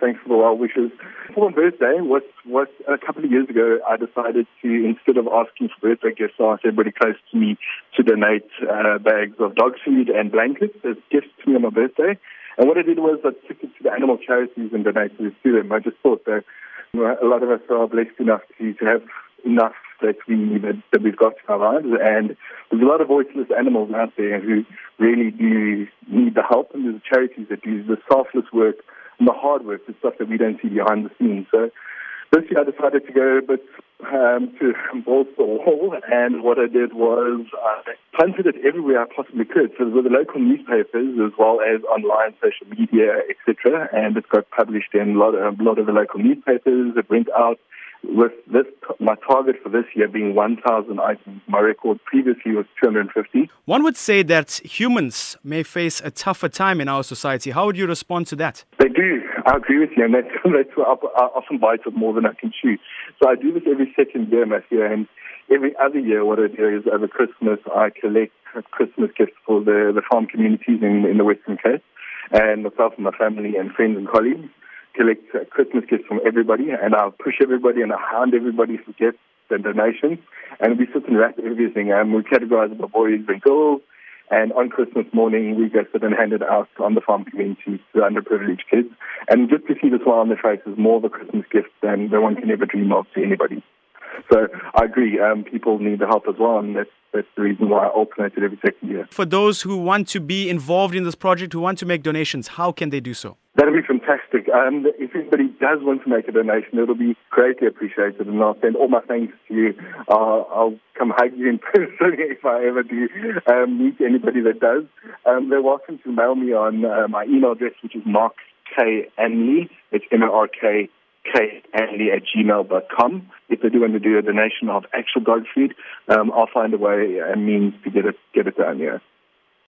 Thanks for the well wishes. For my birthday, what, what a couple of years ago, I decided to, instead of asking for birthday gifts, I asked everybody close to me to donate uh, bags of dog food and blankets as gifts to me on my birthday. And what I did was I took it to the animal charities and donated to them. I just thought that a lot of us are blessed enough to, to have enough that we that, that we've got in our lives, and there's a lot of voiceless animals out there who really do need the help, and there's charities that do the selfless work and the hard work, the stuff that we don't see behind the scenes. So this year I decided to go a bit um, to to the wall, and what I did was I punted it everywhere I possibly could. So with the local newspapers as well as online social media, etc. And it got published in a lot of, a lot of the local newspapers. It went out with this, my target for this year being 1,000 items. My record previously was 250. One would say that humans may face a tougher time in our society. How would you respond to that? They do. I agree with you, and that's, that's why I, I often bite it more than I can chew. So I do this every second year, Matthew, and every other year what I do is over Christmas I collect Christmas gifts for the, the farm communities in, in the Western Cape, and myself and my family and friends and colleagues collect Christmas gifts from everybody, and I'll push everybody and I'll hound everybody for gifts and donations. And we sit and wrap everything, and we categorize the boys and girls. And on Christmas morning, we go sit and hand it out on the farm community to underprivileged kids. And just to see the smile on their faces, more of a Christmas gift than no one can ever dream of to anybody. So I agree, um, people need the help as well, and that's, that's the reason why I alternate it every second year. For those who want to be involved in this project, who want to make donations, how can they do so? That'll be fantastic. Um, if anybody does want to make a donation, it'll be greatly appreciated, and I'll send all my thanks to you. Uh, I'll come hug you in person if I ever do um, meet anybody that does. Um, they're welcome to mail me on uh, my email address, which is Mark K. Anley. It's M-A-R-K kanley at gmail.com. If they do want to do a donation of actual dog food, um, I'll find a way and means to get it, get it done, yeah.